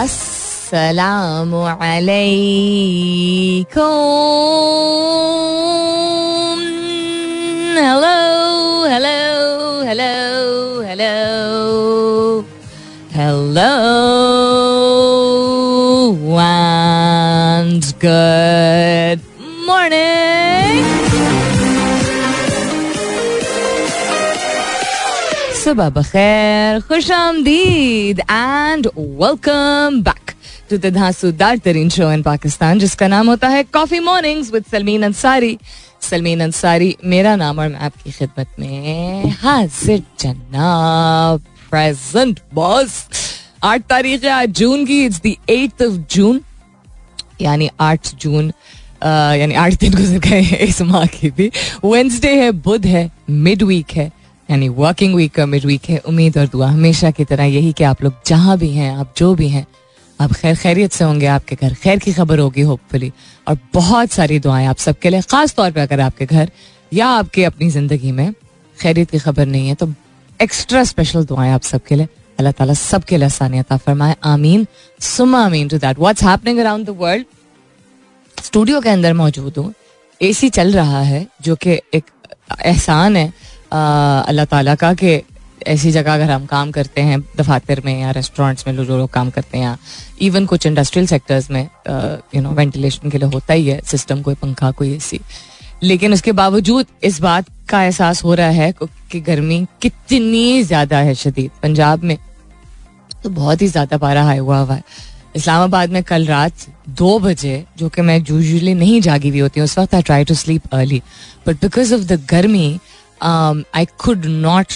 Assalamu alaikum. Hello, hello, hello, hello. Hello. And good morning. सुबह बखैर खुश आमदीद and welcome back to the धांसूदार तरीन शो इन पाकिस्तान जिसका नाम होता है coffee mornings with Salmeen Ansari Salmeen Ansari मेरा नाम और मैं आपकी खिदमत में हाजिर जनाब प्रेजेंट बॉस आठ तारीख है आज जून की it's the eight of June यानी आठ जून यानी आठ दिन गुजर गए हैं इस माह की भी। वेंसडे है, बुध है मिड वीक है। यानी वर्किंग वीक का मिड वीक है। उम्मीद और दुआ हमेशा की तरह यही कि आप लोग जहाँ भी हैं, आप जो भी हैं, आप खैर खैरियत से होंगे, आपके घर खैर की खबर होगी होपफुली और बहुत सारी दुआएँ आप सबके लिए, खास तौर पे अगर आपके घर या आपके अपनी ज़िंदगी में खैरियत की खबर नहीं है तो एक्स्ट्रा स्पेशल दुआएँ आप सबके लिए। अल्लाह ताला सबके लिए आसानियत फरमाए। आमीन। सुमा आमीन to that what's happening around the world studio के अंदर मौजूद हूँ। एसी चल रहा है, जो कि एक एहसान है अल्लाह ताला का कि ऐसी जगह अगर हम काम करते हैं, दफातर में या रेस्टोरेंट्स में जो लोग काम करते हैं इवन कुछ इंडस्ट्रियल सेक्टर्स में यू नो वेंटिलेशन के लिए होता ही है सिस्टम कोई पंखा, कोई एसी लेकिन उसके बावजूद इस बात का एहसास हो रहा है कि गर्मी कितनी ज़्यादा है शदीद। पंजाब में तो बहुत ही ज़्यादा पारा हाई हुआ हुआ है। इस्लामाबाद में कल रात दो बजे, जो कि मैं यूजली नहीं जागी हुई होती हूँ, उस वक्त I try to sleep early but because of the गर्मी आई कुड नॉट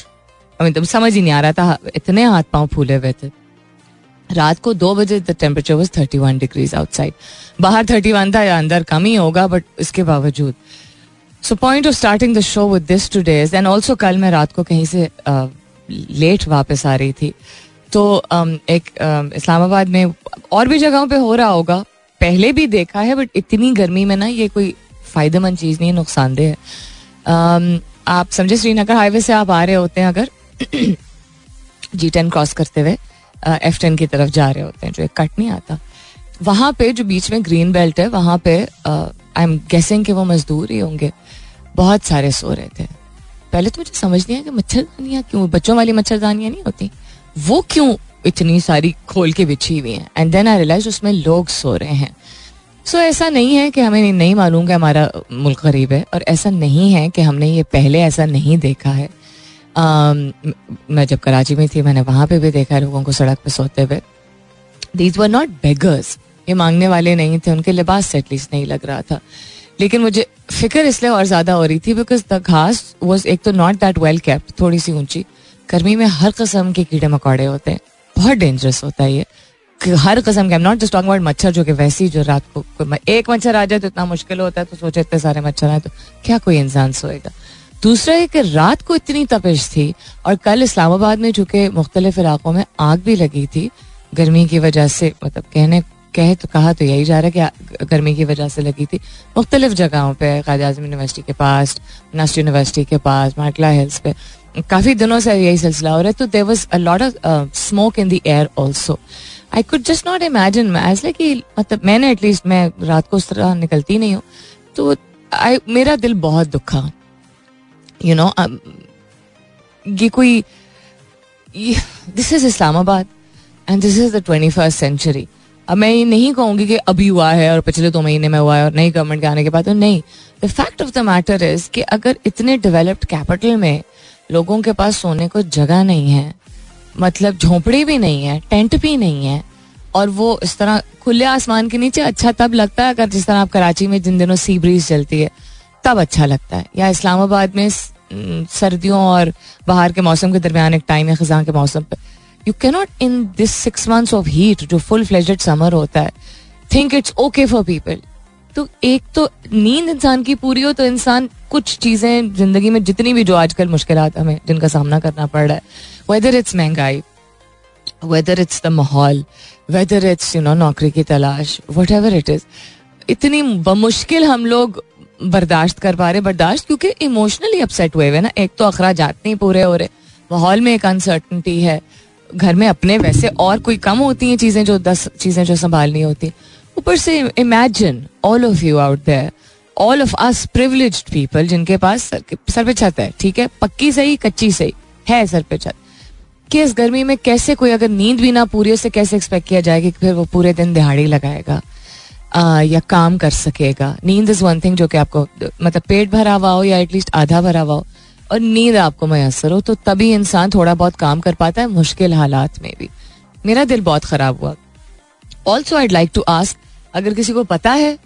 मीन समझ ही नहीं आ रहा था इतने हाथ पाँव फूले हुए थे। रात को दो बजे the temperature was thirty one degrees outside बाहर थर्टी वन था या अंदर कम ही होगा बट इसके बावजूद। So point of starting the show with this two days and also कल मैं रात को कहीं से लेट वापस आ रही थी। तो um, एक um, इस्लामाबाद में और भी जगहों पे हो रहा होगा। पहले भी देखा है बट इतनी गर्मी में ना ये कोई फ़ायदेमंद चीज़ नहीं है नुकसानदेह है। Um, आप समझे, श्रीनगर हाईवे से आप आ रहे होते हैं अगर जी टेन क्रॉस करते हुए एफ़ टेन की तरफ़ जा रहे होते हैं, जो एक कट नहीं आता। वहाँ पे जो बीच में ग्रीन बेल्ट है, वहाँ पे आई एम गेसिंग कि वो मजदूर ही होंगे। बहुत सारे सो रहे थे। पहले तो मुझे समझ नहीं आया कि मच्छरदानियाँ क्यों, बच्चों वाली मच्छरदानियाँ नहीं होती। वो क्यों इतनी सारी खोल के बिछी हुई हैं? एंड देन आई रियलाइज़ उसमें लोग सो रहे हैं। सो ऐसा नहीं है कि हमें नहीं मालूम कि हमारा मुल्क गरीब है, और ऐसा नहीं है कि हमने ये पहले ऐसा नहीं देखा है। मैं जब कराची में थी, मैंने वहाँ पे भी देखा है लोगों को सड़क पे सोते हुए। दीज वर नॉट बेगर्स ये मांगने वाले नहीं थे, उनके लिबास से एटलीस्ट नहीं लग रहा था। लेकिन मुझे फ़िक्र इसलिए और ज़्यादा हो रही थी बिकॉज़ द घास वॉज़ एक तो नॉट दैट वेल कैप्ट थोड़ी सी ऊँची। गर्मी में हर कस्म के कीड़े मकोड़े होते हैं। बहुत डेंजरस होता है ये। हर किस्म के नॉट जस्ट अबाउट मच्छर जो कि वैसे ही जो रात को एक मच्छर आ जाए तो इतना मुश्किल होता है तो सोचे इतने सारे मच्छर आए तो क्या कोई इंसान सोएगा? दूसरा है कि रात को इतनी तपिश थी और कल इस्लामाबाद में चूँकि मुख्तलिफ़ इलाकों में आग भी लगी थी, गर्मी की वजह से मतलब कहने, कह तो कहा तो यही जा रहा है कि गर्मी की वजह से लगी थी। मुख्तलिफ़ जगहों पे कायद आज़म यूनिवर्सिटी के पास नस्ट यूनिवर्सिटी के पास माटला हिल्स पे, काफ़ी दिनों से यही सिलसिला हो रहा है। तो there was a lot of smoke in the air also I could just not imagine मैं कि मतलब मैंने एटलीस्ट मैं रात को उस तरह निकलती नहीं हूँ। तो आई मेरा दिल बहुत दुखा। यू नो ये कोई this is Islamabad and this is the twenty first century अब मैं ये नहीं कहूँगी कि अभी हुआ है और पिछले दो महीने में हुआ है और नई गवर्नमेंट के आने के बाद तो नहीं। The fact of the matter is कि अगर इतने डेवलप्ड कैपिटल में लोगों के पास सोने को जगह नहीं है मतलब झोंपड़ी भी नहीं है, टेंट भी नहीं है, और वो इस तरह खुले आसमान के नीचे अच्छा तब लगता है अगर जिस तरह आप कराची में जिन दिनों सी ब्रीज चलती है, तब अच्छा लगता है। या इस्लामाबाद में सर्दियों और बाहर के मौसम के दरमियान एक टाइम है खजा के मौसम पे। You cannot in this six months of heat जो फुल फ्लेजेड समर होता है think it's okay for people तो एक तो नींद इंसान की पूरी हो तो इंसान कुछ चीज़ें ज़िंदगी में जितनी भी जो आजकल मुश्किल हमें जिनका सामना करना पड़ रहा है वेदर इट्स महँगाई वेदर इट्स द माहौल वेदर इट्स यू नो नौकरी की तलाश वट एवर इट इज़ इतनी बमुश्किल हम लोग बर्दाश्त कर पा रहे बर्दाश्त क्योंकि इमोशनली अपसेट हुए हुए ना। एक तो अखराज नहीं पूरे हो रहे माहौल में एक अनसर्टनटी है घर में अपने वैसे और कोई कम होती हैं चीज़ें जो दस चीज़ें जो संभालनी होती ऊपर से imagine all of you out there all of us privilege people जिनके पास सर, सर पे छत है ठीक है? पक्की सही कच्ची सही है सर पे छत। कि इस गर्मी में कैसे कोई अगर नींद भी ना पूरी उससे कैसे एक्सपेक्ट किया जाए कि फिर वो पूरे दिन दिहाड़ी लगाएगा आ, या काम कर सकेगा? नींद इज़ वन थिंग जो कि आपको मतलब पेट भरा हुआ हो या एटलीस्ट आधा भरा हुआ हो और नींद आपको मैसर हो तो तभी इंसान थोड़ा बहुत काम कर पाता है मुश्किल हालात में भी। मेरा दिल बहुत खराब हुआ। Also I'd like to ask अगर किसी को पता है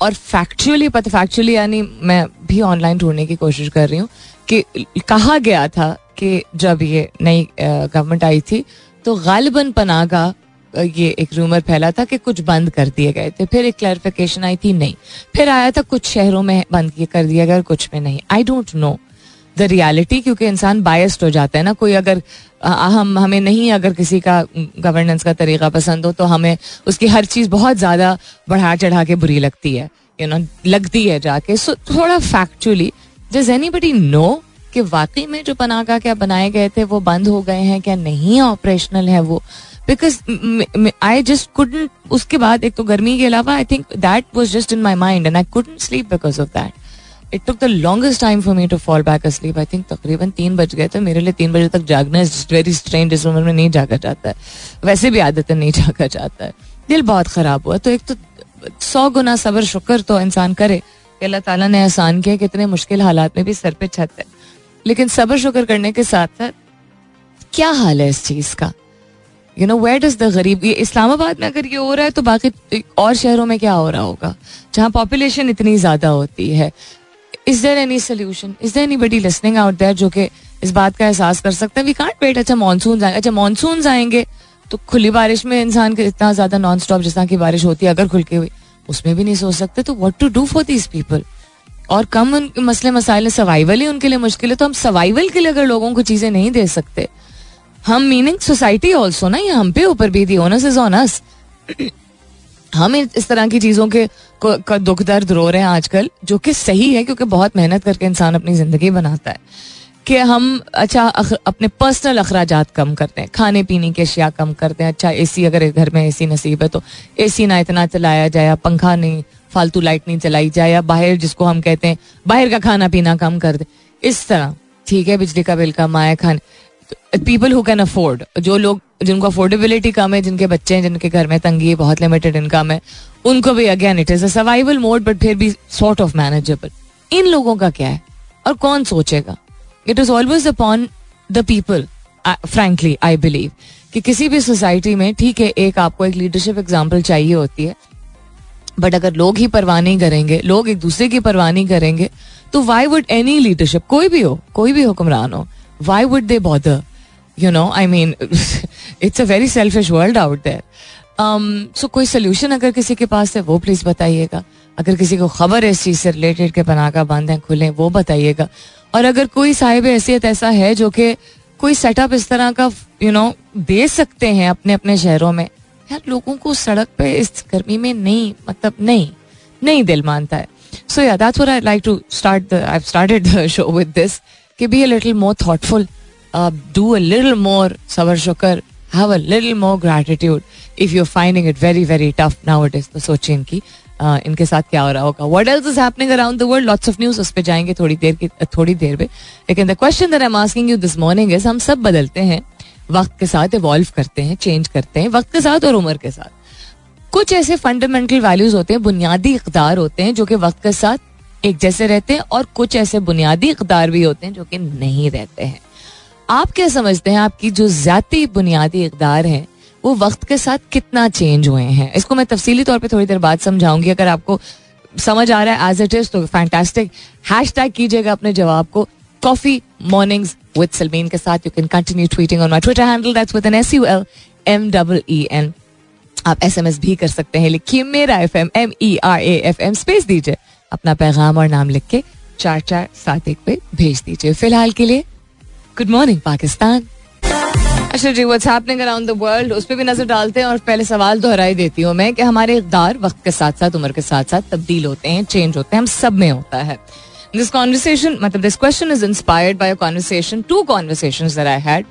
और फैक्चुअली पता फैक्चुअली यानी मैं भी ऑनलाइन ढूँढने की कोशिश कर रही हूँ कि कहा गया था कि जब ये नई गवर्नमेंट आई थी तो गालिबन पनाह का ये एक रूमर फैला था कि कुछ बंद कर दिए गए थे। फिर एक क्लैरिफिकेशन आई थी नहीं। फिर आया था कुछ शहरों में बंद किए कर दिया गया और कुछ में नहीं। I don't know the reality क्योंकि इंसान बायस्ड हो जाता है ना। कोई अगर हम हमें नहीं अगर किसी का गवर्नेंस का तरीका पसंद हो तो हमें उसकी हर चीज़ बहुत ज़्यादा बढ़ा चढ़ा के बुरी लगती है। यू you नो know, लगती है जाके। सो थोड़ा factually does anybody know कि वाकई में जो पनागा क्या बनाए गए थे, वो बंद हो गए हैं क्या? नहीं ऑपरेशनल है वो। बिकॉज़ आई जस्ट कुडन उसके बाद एक तो गर्मी के अलावा I think that was just in my mind and I couldn't sleep because of that it took the longest time for me to fall back sleep I think तकरीबन तीन बज गए थे। मेरे लिए तीन बजे तक जागना इज़ वेरी स्ट्रेन इस उम्र में नहीं जागा जाता है। वैसे भी आदत नहीं जागा जाता है। दिल बहुत ख़राब हुआ। तो एक तो सौ गुना सबर, शुक्र तो इंसान करे। कि अल्लाह ताला ने आसान किया कि इतने मुश्किल हालात में भी सर पे छत है। लेकिन सबर शुक्र करने के साथ साथ, क्या हाल है इस चीज़ का? You know what is the गरीब, ये इस्लामाबाद में अगर ये हो रहा है तो बाकी और शहरों में क्या हो रहा होगा? जहाँ पॉपुलेशन इतनी ज़्यादा होती है। Is there any solution is there anybody listening out there जो कि इस बात का एहसास कर सकते हैं? वी कांट वेट अच्छा मानसून जाएँगे अच्छा मानसून आएँगे तो खुली बारिश में इंसान के इतना ज़्यादा नॉन स्टॉप जिस तरह की बारिश होती है, अगर खुल के हुई, उसमें भी नहीं सोच सकते तो what to do for these people और कम उन मसले मसाइल सर्वाइवल ही उनके लिए मुश्किल है तो हम सर्वाइवल के लिए अगर लोगों को चीज़ें नहीं दे सकते, हम मीनिंग सोसाइटी ऑल्सो ना, ये हम पे ऊपर भी the onus is on us हम इस तरह की चीज़ों के दुख दर्द रो रहे हैं आजकल, जो कि सही है, क्योंकि बहुत मेहनत करके इंसान अपनी ज़िंदगी बनाता है, कि हम अच्छा अपने पर्सनल अखराज कम करते हैं, खाने पीने की अशिया कम करते हैं अच्छा एसी अगर घर में एसी नसीब है तो एसी ना इतना चलाया जाए पंखा नहीं फालतू लाइट नहीं चलाई जाए या बाहर जिसको हम कहते हैं, बाहर का खाना पीना कम कर दे। इस तरह, ठीक है, बिजली का बिल कम आए खान पीपल हु कैन अफोर्ड जो लोग, जिनको अफोर्डेबिलिटी कम है, जिनके बच्चे हैं, जिनके घर में तंगी है, बहुत लिमिटेड इनकम है, उनको भी again it is a survival mode but फिर भी सॉर्ट ऑफ़ मैनेजेबल इन लोगों का क्या है? और कौन सोचेगा? It is always upon the people frankly I believe कि किसी भी सोसाइटी में, ठीक है, एक आपको एक लीडरशिप एग्ज़ाम्पल चाहिए होती है बट अगर लोग ही परवाह नहीं करेंगे लोग एक दूसरे की परवाह नहीं करेंगे तो वाई वुड एनी लीडरशिप कोई भी हो कोई भी हुक्मरान हो why would they bother you know I mean it's a very selfish world out there so कोई सोल्यूशन अगर किसी के पास है वो प्लीज़ बताइएगा। अगर किसी को खबर है इस चीज़ से रिलेटेड के बनाका बंद है खुले वो बताइएगा। और अगर कोई साहिब हैसियत ऐसा है जो कि कोई सेटअप इस तरह का यू you नो know, दे सकते हैं अपने अपने शहरों में यार लोगों को सड़क पे इस गर्मी में नहीं मतलब नहीं नहीं दिल मानता है। सो या that's what I like to start I started the show with this कि be a little more thoughtful do a little more सबर शुक्र have a little more gratitude if you finding it very very tough now it is तो सोचिए इनकी Uh, इनके साथ क्या हो रहा होगा। What else is happening around the world lots of news उस पर जाएँगे थोड़ी देर की थोड़ी देर में। लेकिन the question that I am asking you this morning is हम सब बदलते हैं। वक्त के साथ इवॉल्व करते हैं चेंज करते हैं, वक्त के साथ और उम्र के साथ। कुछ ऐसे फंडामेंटल वैल्यूज़ होते हैं, बुनियादी इकदार होते हैं, जो कि वक्त के साथ एक जैसे रहते हैं, और कुछ ऐसे बुनियादी इकदार भी होते हैं, जो कि नहीं रहते हैं। आप क्या समझते हैं, आपकी जो ज़्यादा बुनियादी इकदार हैं, वो वक्त के साथ कितना चेंज हुए हैं? इसको मैं तफसीली तौर पे थोड़ी देर बाद समझाऊँगी। अगर आपको समझ आ रहा है एज इट इज़ तो फैंटास्टिक हैश टैग कीजिएगा अपने जवाब को। कॉफ़ी मॉर्निंग्स विद सलमीन के साथ. You can continue tweeting on my Twitter handle that's with N S U L M double E N आप एस एम एस भी कर सकते हैं. लिखिए मेरा F M M E R A F M space दीजिए. अपना पैगाम और नाम लिख के चार चार सात एक पे भेज दीजिए. फ़िलहाल के लिए गुड मॉर्निंग पाकिस्तान. अच्छा जी what's happening around the world उस पर भी नज़र डालते हैं और पहले सवाल दोहराई देती हूँ मैं कि हमारे इकदार वक्त के साथ साथ, उम्र के साथ साथ तब्दील होते हैं चेंज होते हैं, हम सब में होता है. दिस कॉन्वर्सेशन मतलब this question is inspired by conversation to conversation that I had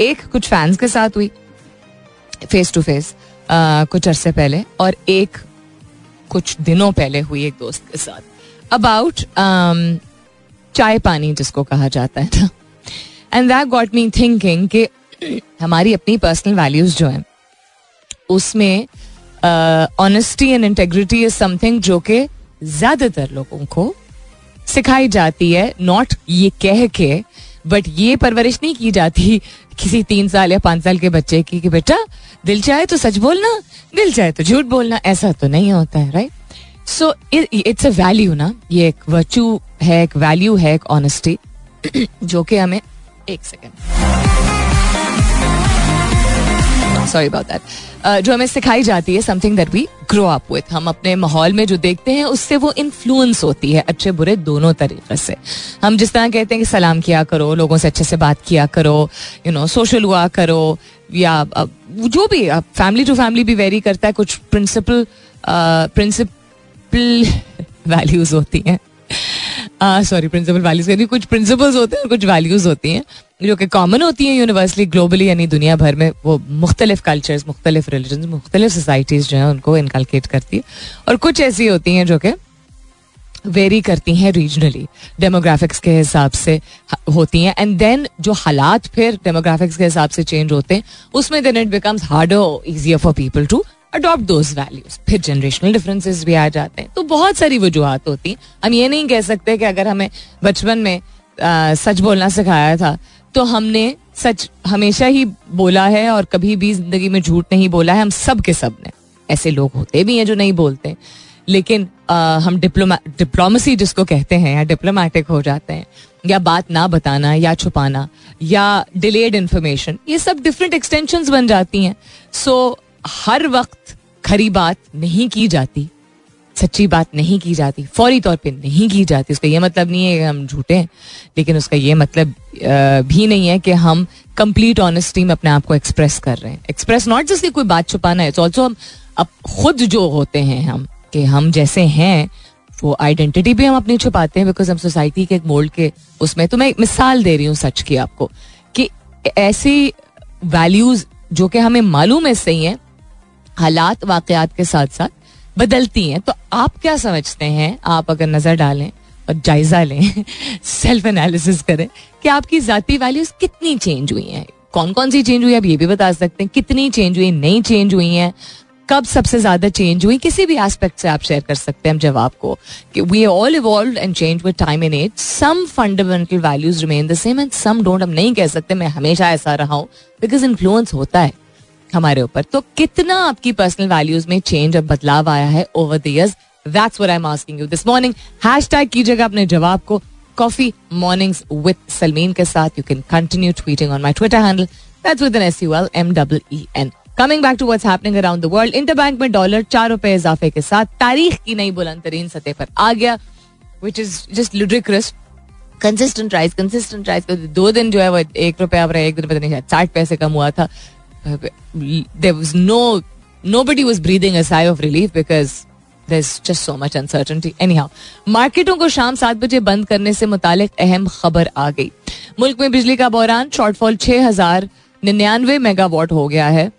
एक कुछ फैंस के साथ हुई फेस टू फेस कुछ अरसे पहले और एक कुछ दिनों पहले हुई एक दोस्त के साथ। अबाउट um, चाय पानी जिसको कहा जाता है। ना and that got me thinking कि हमारी अपनी पर्सनल वैल्यूज़ जो हैं उसमें honesty and integrity is something जो कि ज़्यादातर लोगों को सिखाई जाती है नॉट ये कह के बट ये परवरिश नहीं की जाती किसी तीन साल या पाँच साल के बच्चे की कि बेटा, दिल चाहे तो सच बोलना, दिल चाहे तो झूठ बोलना, ऐसा तो नहीं होता है right so it's a value ना, ये एक वर्चू है, एक वैल्यू है, एक ऑनेस्टी जो कि हमें, एक सेकेंड सॉरी अबाउट दैट जो हमें सिखाई जाती है something that we grow up with हम अपने माहौल में जो देखते हैं, उससे वो इन्फ्लुएंस होती है, अच्छे बुरे दोनों तरीके से। हम जिस तरह कहते हैं कि सलाम किया करो, लोगों से अच्छे से बात किया करो यू नो सोशल हुआ करो, या जो भी फैमिली टू फैमिली भी वेरी करता है, कुछ प्रिंसिपल प्रिंसिपल वैल्यूज़ होती हैं। सॉरी प्रिंसिपल वैल्यूज़ कुछ प्रिंसिपल्स होते हैं और कुछ वैल्यूज़ होती हैं, जो कि कॉमन होती हैं यूनिवर्सली ग्लोबली यानी दुनिया भर में वो मुख्तलिफ़ कल्चर्स मुख्तलिफ़ रिलीजन मुख्तलिफ़ सोसाइटीज़ जो हैं, उनको इनकलकेट करती है। और कुछ ऐसी होती हैं जो कि वेरी करती हैं रीजनली डेमोग्राफिक्स के हिसाब से होती हैं। एंड देन जो हालात फिर डेमोग्राफिक्स के हिसाब से चेंज होते हैं, उसमें then it becomes harder easier for people to adopt those values फिर जनरेशनल डिफरेंसेस भी आ जाते हैं तो बहुत सारी वजूहत होती हम ये नहीं कह सकते कि अगर हमें बचपन में आ, सच बोलना सिखाया था तो हमने सच हमेशा ही बोला है और कभी भी ज़िंदगी में झूठ नहीं बोला है हम सब के सबने ऐसे लोग होते भी हैं जो नहीं बोलते लेकिन आ, हम डिप्लोमा डिप्लोमेसी जिसको कहते हैं या डिप्लोमेटिक हो जाते हैं या बात ना बताना या छुपाना या डिलेड इन्फॉर्मेशन ये सब डिफरेंट एक्सटेंशन बन जाती हैं सो so, हर वक्त खरी बात नहीं की जाती, सच्ची बात नहीं की जाती, फौरी तौर पे नहीं की जाती। उसका ये मतलब नहीं है कि हम झूठे हैं, लेकिन उसका ये मतलब भी नहीं है कि हम कंप्लीट ऑनेस्टी में अपने आप को एक्सप्रेस कर रहे हैं। एक्सप्रेस नॉट जस्ट कोई बात छुपाना है ऑल्सो हम अब खुद जो होते हैं हम, कि हम जैसे हैं, वो आइडेंटिटी भी हम अपनी छुपाते हैं बिकॉज़ हम सोसाइटी के एक मोल्ड के उसमें। तो मैं एक मिसाल दे रही हूँ सच की आपको, कि ऐसी वैल्यूज़ जो कि हमें मालूम है सही है हालात वाकयात के साथ साथ बदलती हैं। तो आप क्या समझते हैं? आप अगर नज़र डालें और जायजा लें सेल्फ एनालिसिस करें, कि आपकी जाती वैल्यूज़ कितनी चेंज हुई हैं? कौन कौन सी चेंज हुई आप ये भी बता सकते हैं, कितनी चेंज हुई, नई चेंज हुई हैं? कब सबसे ज़्यादा चेंज हुई? किसी भी एस्पेक्ट से आप शेयर कर सकते हैं जवाब को, कि we all evolve and change with time in age some fundamental values remain the same and some don't हम नहीं कह सकते, मैं हमेशा ऐसा रहा हूँ बिकॉज़ इन्फ्लुएंस होता है। हमारे ऊपर। तो कितना आपकी पर्सनल वैल्यूज़ में चेंज और बदलाव आया है over the years that's what I am asking you this morning hashtag कीजिएगा अपने जवाब को कॉफ़ी मॉर्निंग्स विद सलमीन के साथ. You can continue tweeting on my Twitter handle that's with an S U L M W E N coming back to what's happening around the world interbank में dollar चार रुपए इजाफे के साथ तारीख की नई बुलंद तरीन सतह पर आ गया which is just ludicrous consistent rise consistent rise दो दिन जो है वो एक रुपया एक दिन पता नहीं, साठ पैसे कम हुआ था। There was no, nobody was breathing a sigh of relief because there's just so much uncertainty. Anyhow मार्केटों को शाम सात बजे बंद करने से मुतालिक अहम खबर आ गई मुल्क में बिजली का बहरान शॉर्टफॉल छह हज़ार निन्यानवे मेगावाट हो गया है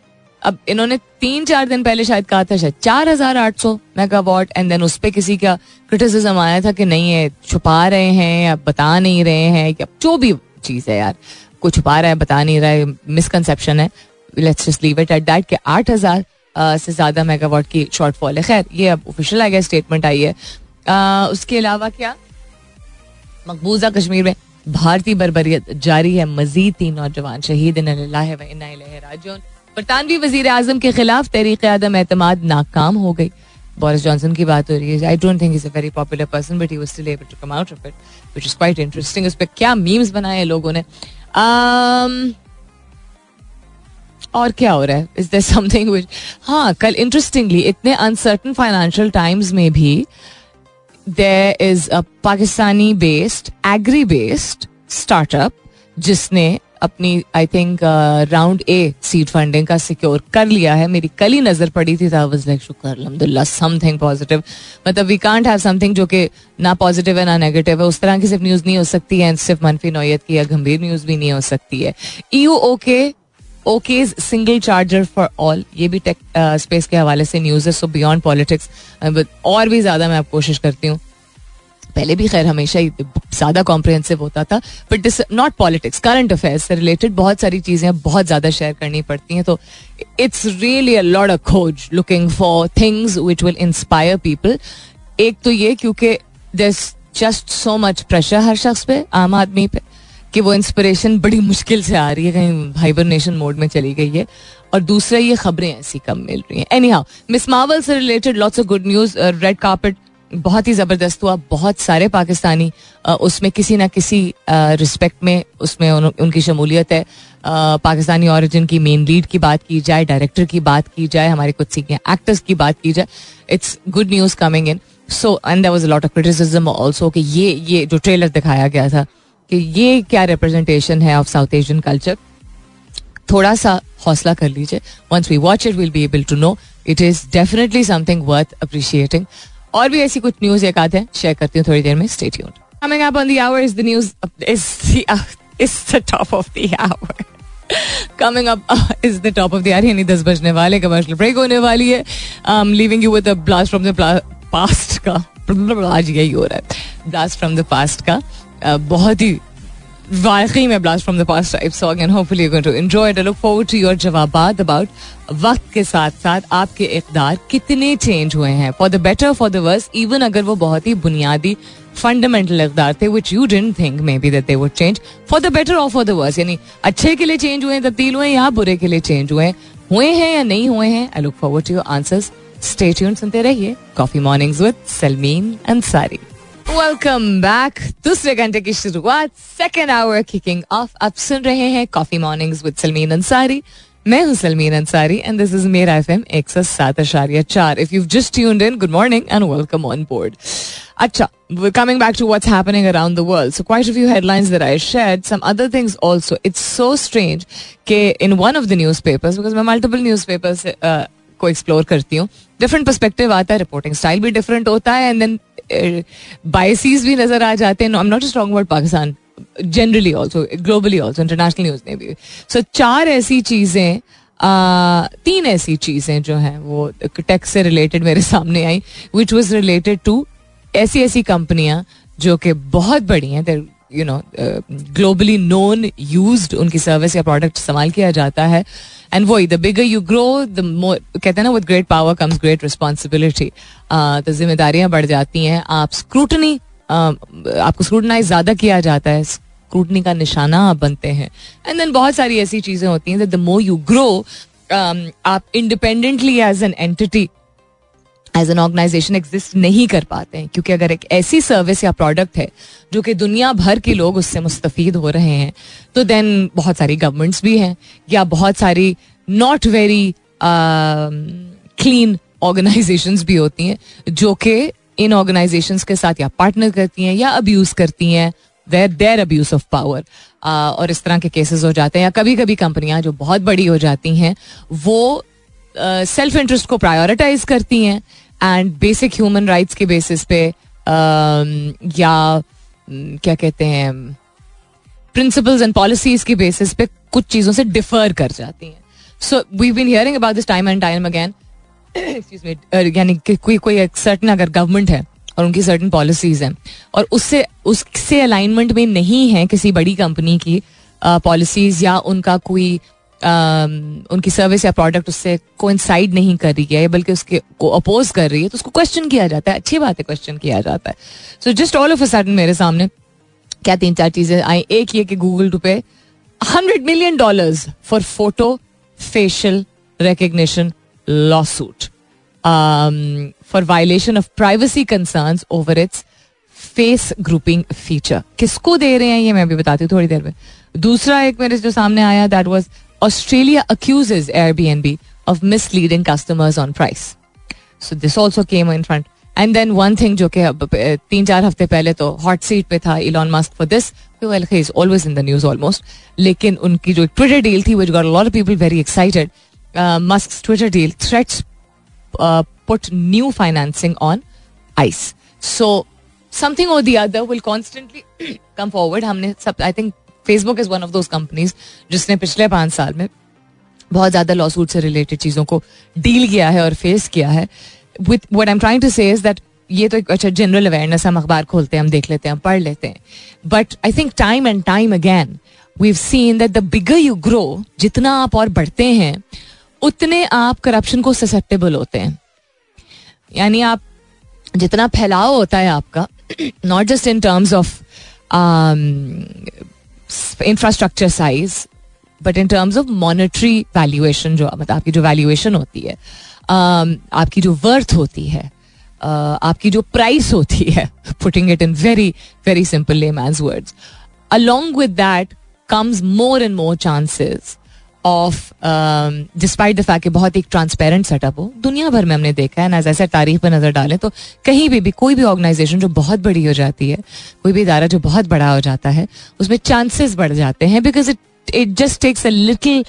अब इन्होंने तीन चार दिन पहले शायद कहा था शायद चार हज़ार आठ सौ मेगावाट एंड देन उस पर किसी का क्रिटिसिज्म आया था कि नहीं है छुपा रहे हैं या बता नहीं रहे हैं या जो भी चीज़ है यार कोई छुपा रहा है बता नहीं रहा है मिसकनसेप्शन है let's just leave it at that के आठ हज़ार से ज़्यादा मेगावाट की शॉर्टफॉल है। खैर ये अब ऑफिशियल आ गया स्टेटमेंट आई है। उसके अलावा क्या? मकबूजा कश्मीर में भारतीय बरबरीत जारी है। मजीद तीन नौजवान शहीद बरतानवी वज़ीर आज़म के खिलाफ तहरीक आदम एतमाद नाकाम हो गई। बोरिस जॉनसन की बात हो रही है। I don't think is a very popular person but he was still able to come out of it which is quite interesting उस पर क्या मीम्स बनाए हैं लोगों ने? um, और क्या हो रहा है? इज़ देर समथिंग विच हाँ कल इंटरेस्टिंगली इतने अनसर्टन फाइनेंशियल टाइम्स में भी there is a Pakistani based agri based startup जिसने अपनी I think round a seed funding का सिक्योर कर लिया है। मेरी कल ही नज़र पड़ी थी लाइक शुक्र अलहमदिल्ला समथिंग पॉजिटिव मतलब वी कांट हैव समथिंग जो कि ना पॉजिटिव है, ना नेगेटिव है। उस तरह की सिर्फ़ न्यूज़ नहीं हो सकती है सिर्फ़ मनफी नोयत की या गंभीर न्यूज़ भी नहीं हो सकती है। ई ओ okay okay single charger for all, ये भी टेक स्पेस के हवाले से न्यूज़ है सो बियॉन्ड पॉलिटिक्स और भी ज़्यादा मैं आप कोशिश करती हूँ। पहले भी खैर हमेशा ही ज़्यादा कॉम्प्रिहेंसिव होता था but not politics current affairs से रिलेटेड बहुत सारी चीज़ें बहुत ज़्यादा शेयर करनी पड़ती हैं तो it's really a lot of खोज looking for things which will inspire people एक तो ये, क्योंकि this just so much pressure हर शख्स पे, आम आदमी पे। कि वो इंस्पिरेशन बड़ी मुश्किल से आ रही है कहीं हाइबरनेशन मोड में चली गई है। और दूसरा ये खबरें ऐसी कम मिल रही हैं। एनी हाउ मिस मावल से related lots of good news red carpet बहुत ही ज़बरदस्त हुआ बहुत सारे पाकिस्तानी उसमें किसी ना किसी रिस्पेक्ट में उसमें उन, उनकी शमूलियत है। पाकिस्तानी ऑरिजिन की मेन लीड की बात की जाए डायरेक्टर की बात की जाए हमारे कुछ सीखे एक्टर्स की बात की जाए it's good news coming in so and was lot of criticism also कि ये ये जो ट्रेलर दिखाया गया था कि ये क्या रिप्रेजेंटेशन है ऑफ़ साउथ एशियन कल्चर थोड़ा सा हौसला कर लीजिए। Once we watch it will be able to know it is definitely something worth appreciating और भी ऐसी कुछ न्यूज़ एक आते हैं शेयर करती हूँ थोड़ी देर में। Stay tuned Coming up on the hour is the news is the uh, is the top of the hour. Coming up uh, is the top of the hour यानी दस बजने वाले कमर्शियल ब्रेक होने वाली है। Leaving you with a blast from the past का आज यही हो रहा है। Blast from the past का। बहुत ही वाकई में blast from the past type song and hopefully you going to enjoy it look forward to your जवाबात about वक्त के साथ साथ आपके इकदार कितने चेंज हुए हैं। For the better for the worse even अगर वो बहुत ही बुनियादी फंडामेंटल इकदार थे which you don't think may be that they would change for the better और फॉर द वर्स यानी अच्छे के लिए चेंज हुए तब्दील हुए या बुरे के लिए चेंज हुए हुए हैं या नहीं हुए हैं I look forward to your answers stay सुनते रहिए coffee mornings with Salmeen Ansari welcome back दूसरे घंटे की शुरुआत सेकेंड आवर किकिंग ऑफ़ अब सुन रहे हैं coffee mornings with Salmeen Ansari मैं हूँ Salmeen Ansari and this is मेरा एफ़ एम एक सौ सात अशारिया चार if you just tuned in good morning and welcome on board अच्छा coming back to what's happening around the world. So quite a few headlines that I shared. Some other things also. It's so strange कि in one of the newspapers, because मैं multiple newspapers uh, को explore करती हूँ different perspective आता है reporting style भी different होता है एंड देन बायसीज भी नज़र आ जाते हैं। I am not just talking about Pakistan generally also globally also international news में भी। सो चार ऐसी चीज़ें तीन ऐसी चीज़ें जो हैं, वो टैक्स से रिलेटेड मेरे सामने आई विच वॉज़ रिलेटेड टू ऐसी ऐसी कंपनियाँ जो कि बहुत बड़ी हैं। You know globally known use उनकी सर्विस या प्रोडक्ट इस्तेमाल किया जाता है। एंड वही the bigger you grow the more कहते हैं ना with great power comes great responsibility तो जिम्मेदारियाँ बढ़ जाती हैं। आप स्क्रूटनी आपको स्क्रूटनाइज ज़्यादा किया जाता है। स्क्रूटनी का निशाना आप बनते हैं। एंड देन बहुत सारी ऐसी चीज़ें होती हैं द मोर यू ग्रो आप independently as an entity as an organization exist नहीं कर पाते हैं। क्योंकि अगर एक ऐसी सर्विस या प्रोडक्ट है जो कि दुनिया भर के लोग उससे मुस्तफ़ हो रहे हैं तो देन बहुत सारी गवर्नमेंट्स भी हैं या बहुत सारी नॉट वेरी क्लीन ऑर्गेनाइजेशन भी होती हैं जो कि इन ऑर्गेनाइजेशन के साथ या पार्टनर करती हैं या अब्यूज करती हैं there there abuse of power और इस तरह के केसेस हो जाते हैं या कभी कभी कंपनियाँ जो बहुत बड़ी हो जाती हैं वो सेल्फ uh, इंटरेस्ट को प्रायोरिटाइज करती हैं एंड बेसिक ह्यूमन राइट्स के बेसिस पे या क्या कहते हैं प्रिंसिपल्स एंड पॉलिसीज़ के बेसिस पे कुछ चीज़ों से डिफर कर जाती हैं। So we been hearing about this time and time again यानी कोई कोई एक सर्टन अगर गवर्नमेंट है और उनकी सर्टन पॉलिसीज़ हैं और उससे उससे अलाइनमेंट में नहीं है किसी बड़ी कंपनी की पॉलिसीज़ uh, या उनका कोई उनकी सर्विस या प्रोडक्ट उससे कोइंसाइड नहीं कर रही है, बल्कि उसके को अपोज कर रही है तो उसको क्वेश्चन किया जाता है। अच्छी बात है क्वेश्चन किया जाता है। So just all of a sudden मेरे सामने क्या तीन चार चीज़ें आई। एक ये कि Google to pay hundred million dollars for photo facial recognition lawsuit for violation of privacy concern over its face grouping feature किसको दे रहे हैं ये मैं अभी बताती हूँ थोड़ी देर में। दूसरा एक मेरे जो सामने आया that was Australia accuses Airbnb of misleading customers on price. So this also came in front. And then one thing जो कि तीन चार हफ़्ते पहले तो हॉट सीट पे था Elon Musk for this well is always in the news almost लेकिन उनकी जो ट्विटर डील थी which got lot people very excited Musk Twitter deal threats put new financing on ice so something और the other will constantly come forward हमने सब I think Facebook is one of those companies जिसने पिछले पाँच साल में बहुत ज़्यादा लॉ सूट से रिलेटेड चीज़ों को डील किया है और फेस किया है। With what I am trying to say is that ये तो एक अच्छा जनरल अवेयरनेस हम अखबार खोलते हैं, हम देख लेते हैं पढ़ लेते हैं। But I think time and time again we seen that the bigger you grow जितना आप और बढ़ते हैं, उतने आप करप्शन को ससेप्टेबल होते हैं। यानी आप, जितना फैलाव होता है आपका not just in terms of infrastructure size but in terms of monetary valuation जो मतलब आपकी जो वैल्यूएशन होती है um, आपकी जो वर्थ होती है uh, आपकी जो प्राइस होती है putting it in very very simple layman's words along with that comes more and more chances of despite the fact कि बहुत एक ट्रांसपेरेंट सेटअप हो, दुनिया भर में हमने देखा है ऐसे तारीख पर नज़र डालें तो कहीं भी भी कोई भी ऑर्गेनाइजेशन जो बहुत बड़ी हो जाती है, कोई भी इदारा जो बहुत बड़ा हो जाता है, उसमें चांसेस बढ़ जाते हैं because it it just takes a little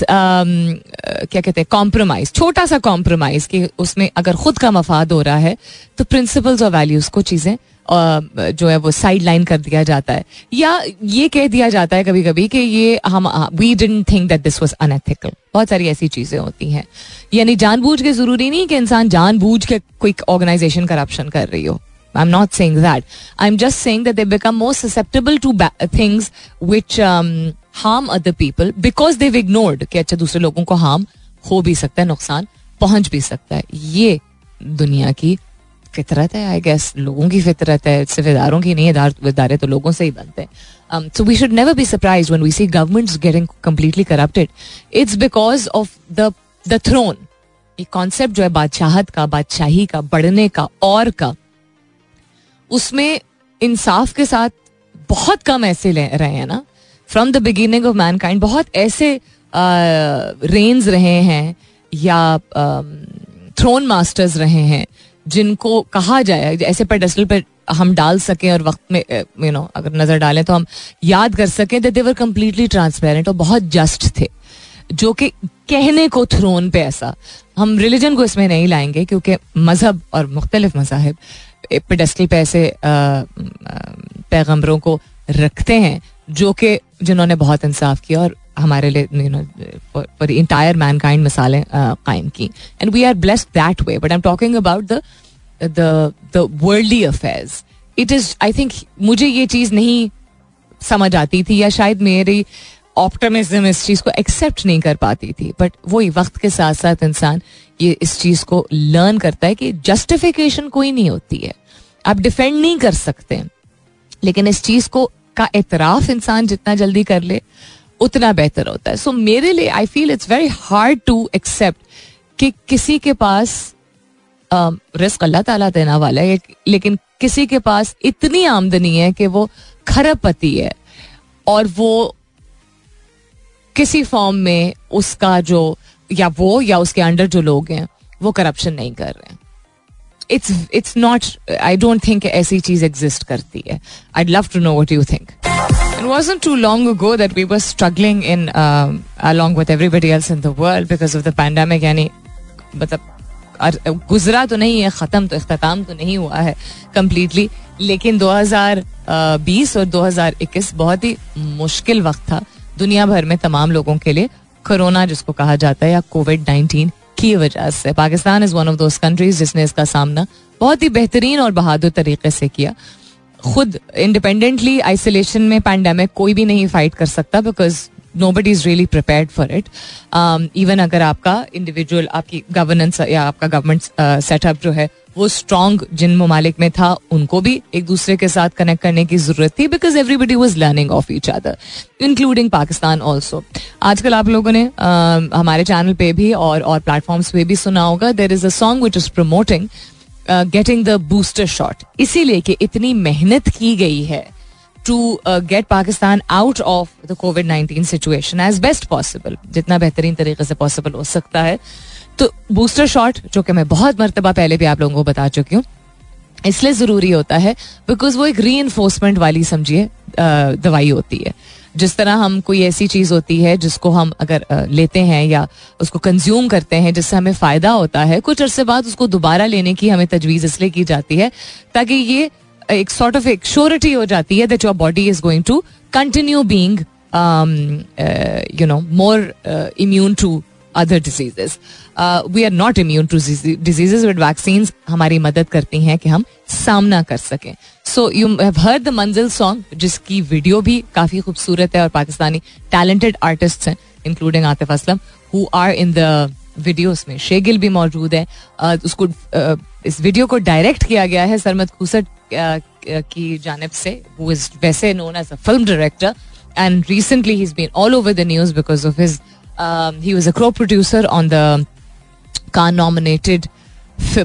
क्या कहते हैं कॉम्प्रोमाइज छोटा सा कॉम्प्रोमाइज कि उसमें अगर खुद का मफाद हो रहा है तो प्रिंसिपल्स और वैल्यूज़ को चीज़ें जो है वो साइड लाइन कर दिया जाता है। या ये कह दिया जाता है कभी कभी कि ये हम we don't think that this was unethical बहुत सारी ऐसी चीज़ें होती हैं। यानी जानबूझ के ज़रूरी नहीं कि इंसान जानबूझ के कोई ऑर्गेनाइजेशन करप्शन कर रही हो। I am not saying that I am just saying that they become more susceptible to things which harm other people because they've ignored कि अच्छा दूसरे लोगों को हार्म हो भी सकता है, नुकसान पहुँच भी सकता है। ये दुनिया की फितरत है आई गेस लोगों की फितरत है सिर्फ़ इदारों की नहीं इदारे तो लोगों से ही बनते हैं। So we should never be surprise when we see government getting completely corrupted it's because of the the throne ये कॉन्सेप्ट जो है, बादशाहत का, बादशाही का, बढ़ने का, और का, उसमें इंसाफ के साथ बहुत कम ऐसे रहे हैं ना। From the beginning of mankind बहुत ऐसे रेंज रहे हैं, या थ्रोन मास्टर्स रहे हैं। जिनको कहा जाए, ऐसे पेडस्टल पर हम डाल सकें और वक्त में यू नो अगर नज़र डालें तो हम याद कर सकें दैट देवर कम्प्लीटली ट्रांसपेरेंट और बहुत जस्ट थे, जो कि कहने को थ्रोन पे ऐसा। हम रिलीजन को इसमें नहीं लाएँगे क्योंकि मज़हब और मुख्तलिफ़ मजाहब पेडस्टल पे ऐसे पैगम्बरों को रखते हैं, जो कि, जिन्होंने बहुत इंसाफ किया और हमारे लिए you know for entire mankind मिसालें कायम की and we are blessed that way but I am talking about the the worldly affairs it is I think मुझे ये चीज़ नहीं समझ आती थी, या शायद मेरी ऑप्टमिज्म इस चीज़ को एक्सेप्ट नहीं कर पाती थी. बट वही वक्त के साथ साथ इंसान ये इस चीज़ को लर्न करता है कि जस्टिफिकेशन कोई नहीं होती है. आप डिफेंड नहीं कर सकते. लेकिन इस चीज़ को का एतराफ इंसान जितना जल्दी कर ले उतना बेहतर होता है। सो मेरे लिए I feel it's very hard to accept कि किसी के पास रिस्क अल्लाह ताला देना वाला है, लेकिन किसी के पास इतनी आमदनी है कि वो खरबपति है। और वो किसी फॉर्म में उसका जो, या वो, या उसके अंडर जो लोग हैं, वो करप्शन नहीं कर रहे हैं। It's it's not I don't think ऐसी चीज़ एग्जिस्ट करती है। I love to know what you think It wasn't too long ago that we were struggling in um, along with everybody else in the world because of the pandemic. यानी मतलब गुजरा तो नहीं है ख़त्म तो अख्ताम तो नहीं हुआ है कम्प्लीटली लेकिन 2020 और 2021 बहुत ही मुश्किल वक्त था दुनिया भर में तमाम लोगों के लिए कोरोना जिसको कहा जाता है या कोविड नाइन्टीन की वजह से Pakistan is one of those countries जिसने इसका सामना बहुत ही बेहतरीन और बहादुर तरीके से किया खुद इंडिपेंडेंटली आइसोलेशन में पैंडेमिक कोई भी नहीं फाइट कर सकता because nobody is really prepared for it even अगर आपका इंडिविजुअल आपकी गवर्नेंस या आपका गवर्नमेंट सेटअप uh, जो है वो स्ट्रॉन्ग जिन ममालिक में था उनको भी एक दूसरे के साथ कनेक्ट करने की ज़रूरत थी because everybody was learning of each other including Pakistan also आजकल आप लोगों ने uh, हमारे चैनल पे भी और और प्लेटफॉर्म्स पे भी सुना होगा there is a song which is promoting getting the booster shot इसीलिए कि इतनी मेहनत की गई है to get Pakistan out of the covid nineteen situation as best possible जितना बेहतरीन तरीके से पॉसिबल हो सकता है। तो बूस्टर शॉट जो कि मैं बहुत मरतबा पहले भी आप लोगों को बता चुकी हूँ, इसलिए ज़रूरी होता है बिकॉज़ वो एक री वाली, समझिए दवाई होती है। जिस तरह हम कोई ऐसी चीज़ होती है जिसको हम अगर लेते हैं या उसको कंज्यूम करते हैं, जिससे हमें फ़ायदा होता है, कुछ अरसे बाद उसको दोबारा लेने की हमें तजवीज़ इसलिए की जाती है ताकि ये एक सॉर्ट ऑफ़ एक श्योरिटी हो जाती है that your body is going to continue being you know more immune to other diseases we are not immune to diseases but vaccine हमारी मदद करती हैं कि हम सामना कर सकें। So you have heard the Manzil song जिसकी वीडियो भी काफ़ी खूबसूरत है और पाकिस्तानी टैलेंटेड आर्टिस्ट हैं including Atif Aslam who are in the videos में। शेगिल भी मौजूद है। Uh, उसको uh, इस वीडियो को डायरेक्ट किया गया है सरमद खुसट uh, की जानब से हु इज़ वैसे known as a film director and recently he is been all over the news because of his he was a co producer on the Cannes nominated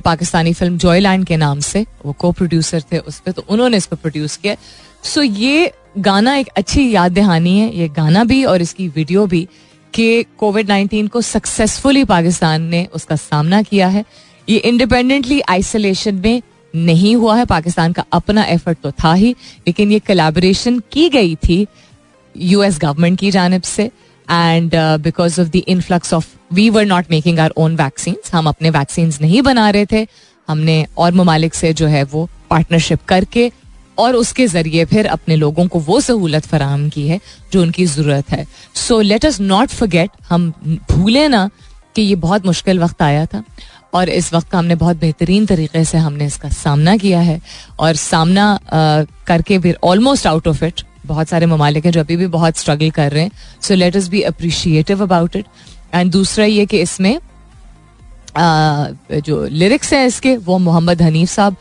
Pakistani film Joyland के नाम से। वो को producer थे उस पर तो उन्होंने इसको प्रोड्यूस किया। सो so ये गाना एक अच्छी याद दहानी है, ये गाना भी और इसकी वीडियो भी कि कोविड नाइन्टीन को सक्सेसफुली पाकिस्तान ने उसका सामना किया है। ये इंडिपेंडेंटली आइसोलेशन में नहीं हुआ है, पाकिस्तान का अपना एफर्ट तो था ही, लेकिन ये कलेबोरेशन की गई थी यूएस गवर्नमेंट की जानब से। And because of the influx of we were not making our own vaccine हम अपने वैक्सीन नहीं बना रहे थे। हमने और ममालिक से जो है वो पार्टनरशिप करके और उसके ज़रिए फिर अपने लोगों को वो सहूलत फराहम की है जो उनकी ज़रूरत है। So let us not forget हम भूलें ना कि ये बहुत मुश्किल वक्त आया था और इस वक्त का हमने बहुत बेहतरीन तरीके से हमने इसका सामना किया है और सामना आ, करके फिर ऑलमोस्ट आउट ऑफ़ इट बहुत सारे ममालिक हैं जो अभी भी बहुत स्ट्रगल कर रहे हैं। So let's be appreciative about it and दूसरा ये कि इसमें जो लिरिक्स हैं इसके, वो मोहम्मद हनीफ साहब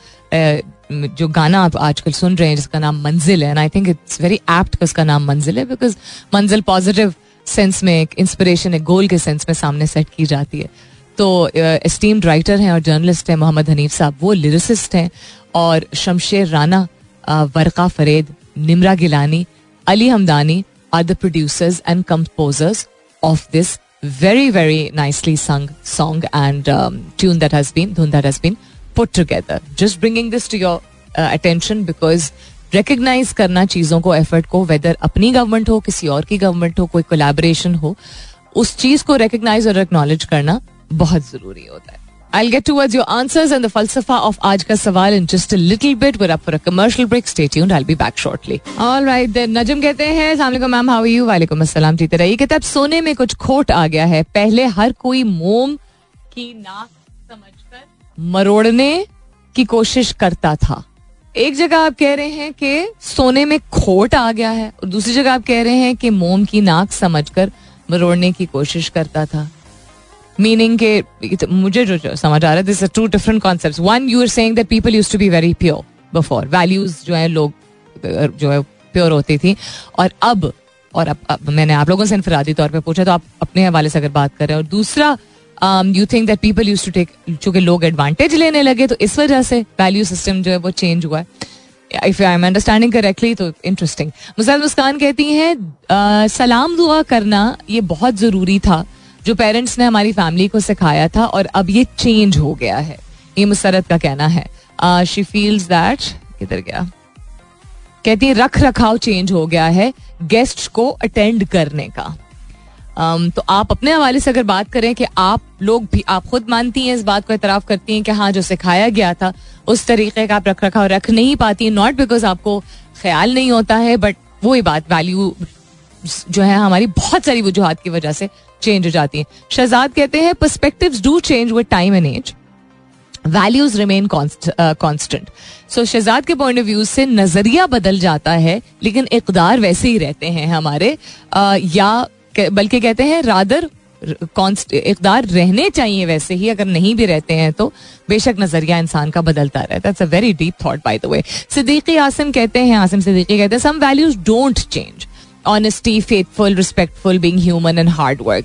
जो गाना आप आजकल सुन रहे हैं, जिसका नाम मंजिल है and I think it's very apt उसका नाम मंजिल है बिकॉज़ मंजिल पॉजिटिव सेंस में एक इंस्पिरेशन एक गोल के सेंस में सामने सेट की जाती है। तो एस्टीम्ड राइटर हैं और जर्नलिस्ट हैं मोहम्मद हनीफ साहब, वो लिरिसिस्ट हैं, और Shamsher Rana वर्का फरेद Nimra Gilani Ali Hamdani are the producers and composers of this very very nicely sung song and um, tune that has been धुन that has been put together just bringing this to your uh, attention because recognise करना चीज़ों को effort को weather अपनी government हो किसी और की गवर्नमेंट हो कोई कोलेबोरेशन हो उस चीज़ को रिकग्नाइज और एक्नॉलेज करना बहुत ज़रूरी होता है I'll get towards your answers and the falsafa of आज का सवाल in just a little bit. We're up for a commercial break. Stay tuned. I'll be back shortly. All right, then. नजम कहते हैं सलाम मैम हाउ यू वालेकुम अस्सलाम जीते रहिए कहते अब सोने में कुछ खोट आ गया है पहले हर कोई मोम की नाक समझकर मरोड़ने की कोशिश करता था एक जगह आप कह रहे हैं कि सोने में खोट आ गया है और दूसरी जगह आप कह रहे हैं कि मोम की नाक समझकर मरोड़ने की कोशिश करता था मीनिंग के मुझे जो समझ आ रहा है this two different concept one you are saying that people used to be very pure before values जो है लोग जो है प्योर होती थी। और अब और अब, अब मैंने आप लोगों से इनफरादी तौर पे पूछा तो आप अपने हवाले से अगर बात कर और दूसरा you think that people used to take चूँकि लोग एडवांटेज लेने लगे तो इस वजह से वैल्यू सिस्टम जो है वो चेंज हुआ है। If I am understanding correctly तो इंटरेस्टिंग मुसैद मुस्कान कहती हैं सलाम दुआ करना ये बहुत ज़रूरी था। जो पेरेंट्स ने हमारी फैमिली को सिखाया था और अब ये चेंज हो गया है। ये मुसरत का कहना है। शी फील्स दैट किधर गया? कहती है रख रखाव चेंज हो गया है गेस्ट को अटेंड करने का। Um, तो आप अपने हवाले से अगर बात करें कि आप लोग भी आप खुद मानती हैं इस बात को इतराफ करती हैं कि हाँ जो सिखाया गया था उस तरीके का आप रख रखाव रख नहीं पाती नॉट बिकॉज़ आपको ख्याल नहीं होता है बट वही बात वैल्यू जो है हमारी बहुत सारी वजूहत की वजह से चेंज हो जाती हैं। शहजाद कहते हैं perspective do change with time and age values remain constant so Shahzad के पॉइंट ऑफ़ व्यू से नज़रिया बदल जाता है लेकिन इकदार वैसे ही रहते हैं हमारे। uh, या बल्कि कहते हैं रादर इकदार रहने चाहिए वैसे ही अगर नहीं भी रहते हैं तो बेशक नज़रिया इंसान का बदलता रहता है। Very deep thought by the way Siddiqui Asim कहते हैं आसिम सिद्दीकी कहते हैं some values don't change honesty, faithful respectful being human, and hard work.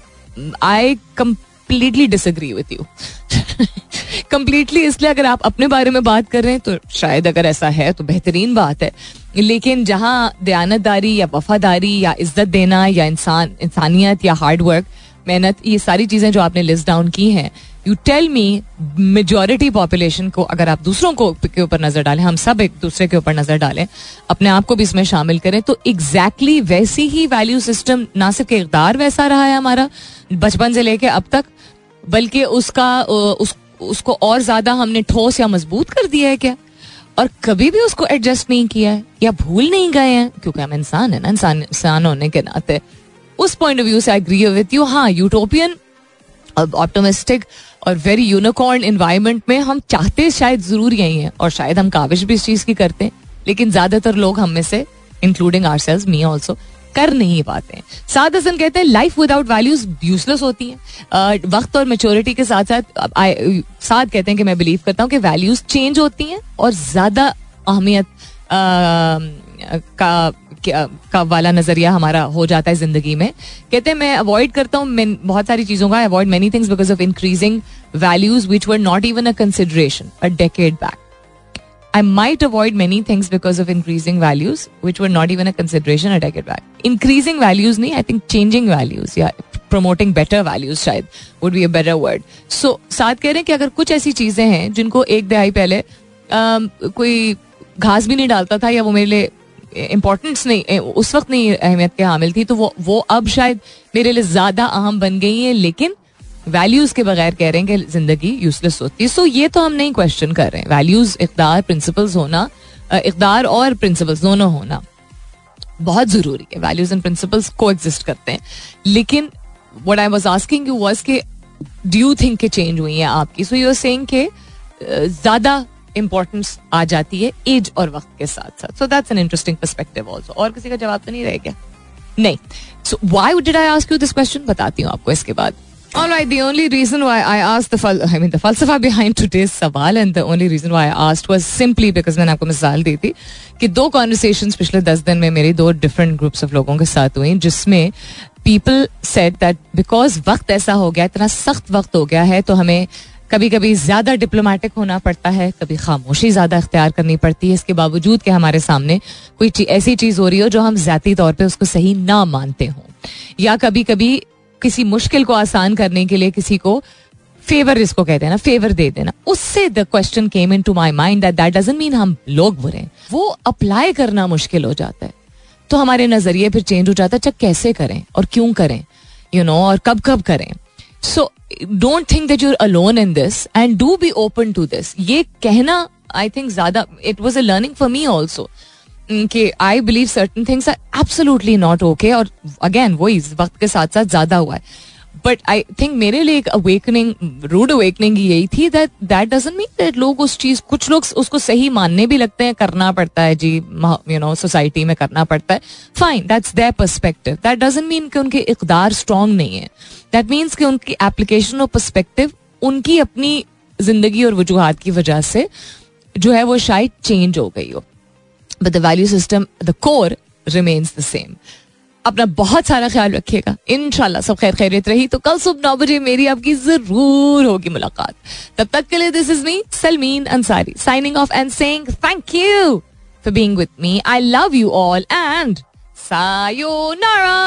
I completely disagree with you. Completely इसलिए अगर आप अपने बारे में बात कर रहे हैं तो शायद अगर ऐसा है तो बेहतरीन बात है लेकिन जहाँ दयानतदारी या वफादारी या इज़्ज़त देना या इंसान इंसानियत या हार्ड वर्क मेहनत ये सारी चीज़ें जो आपने लिस्ट डाउन की हैं you tell me majority population को अगर आप दूसरों को के ऊपर नज़र डालें हम सब एक दूसरे के ऊपर नज़र डालें अपने आप को भी इसमें शामिल करें तो एग्जैक्टली exactly वैसी ही वैल्यू सिस्टम ना सिर्फ़ किरदार वैसा रहा है हमारा बचपन से लेके अब तक बल्कि उसका उस, उसको और ज़्यादा हमने ठोस या मज़बूत कर दिया है क्या? और कभी भी उसको एडजस्ट नहीं किया है या भूल नहीं गए हैं क्योंकि हम इंसान है ना इंसान इंसान होने के नाते उस पॉइंट ऑफ़ व्यू से एग्री विथ यू हाँ यूटोपियन ऑप्टोमिस्टिक और वेरी यूनिकॉर्न इन्वायरमेंट में हम चाहते शायद ज़रूर यही है और शायद हम काविश भी इस चीज़ की करते हैं। लेकिन ज़्यादातर लोग हम में से including ourselves me also कर नहीं पाते हैं। साद हसन कहते हैं लाइफ विदाउट वैल्यूज़ यूजलेस होती है। वक्त और मेच्योरिटी के साथ साथ साद कहते हैं कि मैं बिलीव करता हूँ कि वैल्यूज़ चेंज होती हैं और ज़्यादा अहमियत का का वाला नज़रिया हमारा हो जाता है ज़िंदगी में कहते हैं मैं अवॉइड करता हूँ बहुत सारी चीज़ों का avoid many things because of increasing values which were not even a consideration a decade back I might avoid many things because of increasing values, which were not even a consideration a decade back. Increasing values, nahi, I think changing values, yeah, promoting better values शायद would be a better word. So साथ कह रहे हैं कि अगर कुछ ऐसी चीज़ें हैं जिनको एक दहाई पहले कोई घास भी नहीं डालता था या वो मेरे लिए इम्पोर्टेंस नहीं उस वक्त नहीं अहमियत के हामिल थी तो वो वो अब शायद मेरे लिए ज़्यादा अहम बन गई है, लेकिन वैल्यूज़ के बगैर कह रहे हैं कि ज़िंदगी यूजलेस होती है। सो ये तो हम नहीं क्वेश्चन कर रहे हैं। वैल्यूज़ इकदार प्रिंसिपल्स होना इकदार और प्रिंसिपल्स दोनों होना बहुत ज़रूरी है। वैल्यूज़ एंड प्रिंसिपल्स को एग्जिस्ट करते हैं। लेकिन what I was asking you was के डू यू थिंक के चेंज हुई है आपकी? सो यू आर सेइंग के ज़्यादा इंपॉर्टेंस आ जाती है एज और वक्त के साथ साथ। So that's an interesting perspective also और किसी का जवाब तो नहीं रहेगा नहीं. So why did I ask you this question बताती हूँ आपको इसके बाद. All right, the only reason why I asked the fal- I mean the falsafa behind today's सवाल and the only reason why I asked was simply because मैंने आपको मिसाल दी थी कि दो कॉन्वर्सेशन पिछले दस दिन में मेरी दो डिफरेंट ग्रुप्स ऑफ़ लोगों के साथ हुई जिसमें पीपल सेट दैट बिकॉज़ वक्त ऐसा हो गया इतना सख्त वक्त हो गया है तो हमें कभी कभी ज़्यादा डिप्लोमेटिक होना पड़ता है कभी खामोशी ज़्यादा अख्तियार करनी पड़ती है। इसके बावजूद कि हमारे सामने कोई ची, ऐसी चीज़ हो रही हो जो हम ज़्यादा तौर पे उसको सही ना मानते हों। या कभी कभी किसी मुश्किल को आसान करने के लिए किसी को फेवर इसको कहते हैं ना फेवर दे देना। उससे the question came into my mind that that doesn't mean हम लोग बुरे वो अप्लाई करना मुश्किल हो जाता है। तो हमारे नज़रिए फिर चेंज हो जाता है अच्छा कैसे करें और क्यों करें? यू you नो know, और कब कब करें? So don't think that you're alone in this and do be open to this ये कहना आई थिंक ज़्यादा it was a learning for me also कि I believe certain things are absolutely not okay और again वही वक्त के साथ साथ ज़्यादा हुआ है। बट आई थिंक मेरे लिए एक अवेकनिंग रूड अवेकनिंग यही थी that that doesn't mean that लोग उस चीज़, कुछ लोग उसको सही मानने भी लगते हैं, करना पड़ता है जी यू नो सोसाइटी में करना पड़ता है। Fine that's their perspective that doesn't mean कि उनके इकदार स्ट्रांग नहीं है। दैट मीन्स कि उनकी एप्लीकेशन और पर्सपेक्टिव उनकी अपनी ज़िंदगी और वजूहत की वजह से जो है वो शायद चेंज हो गई हो। But the value system the core remains the same अपना बहुत सारा ख्याल रखिएगा। इनशाला सब खैर खैरियत रही। तो कल सुबह नौ बजे मेरी आपकी ज़रूर होगी मुलाकात। तब तक के लिए this is me Salmeen Ansari signing off and saying thank you for being with me I love you all and sayonara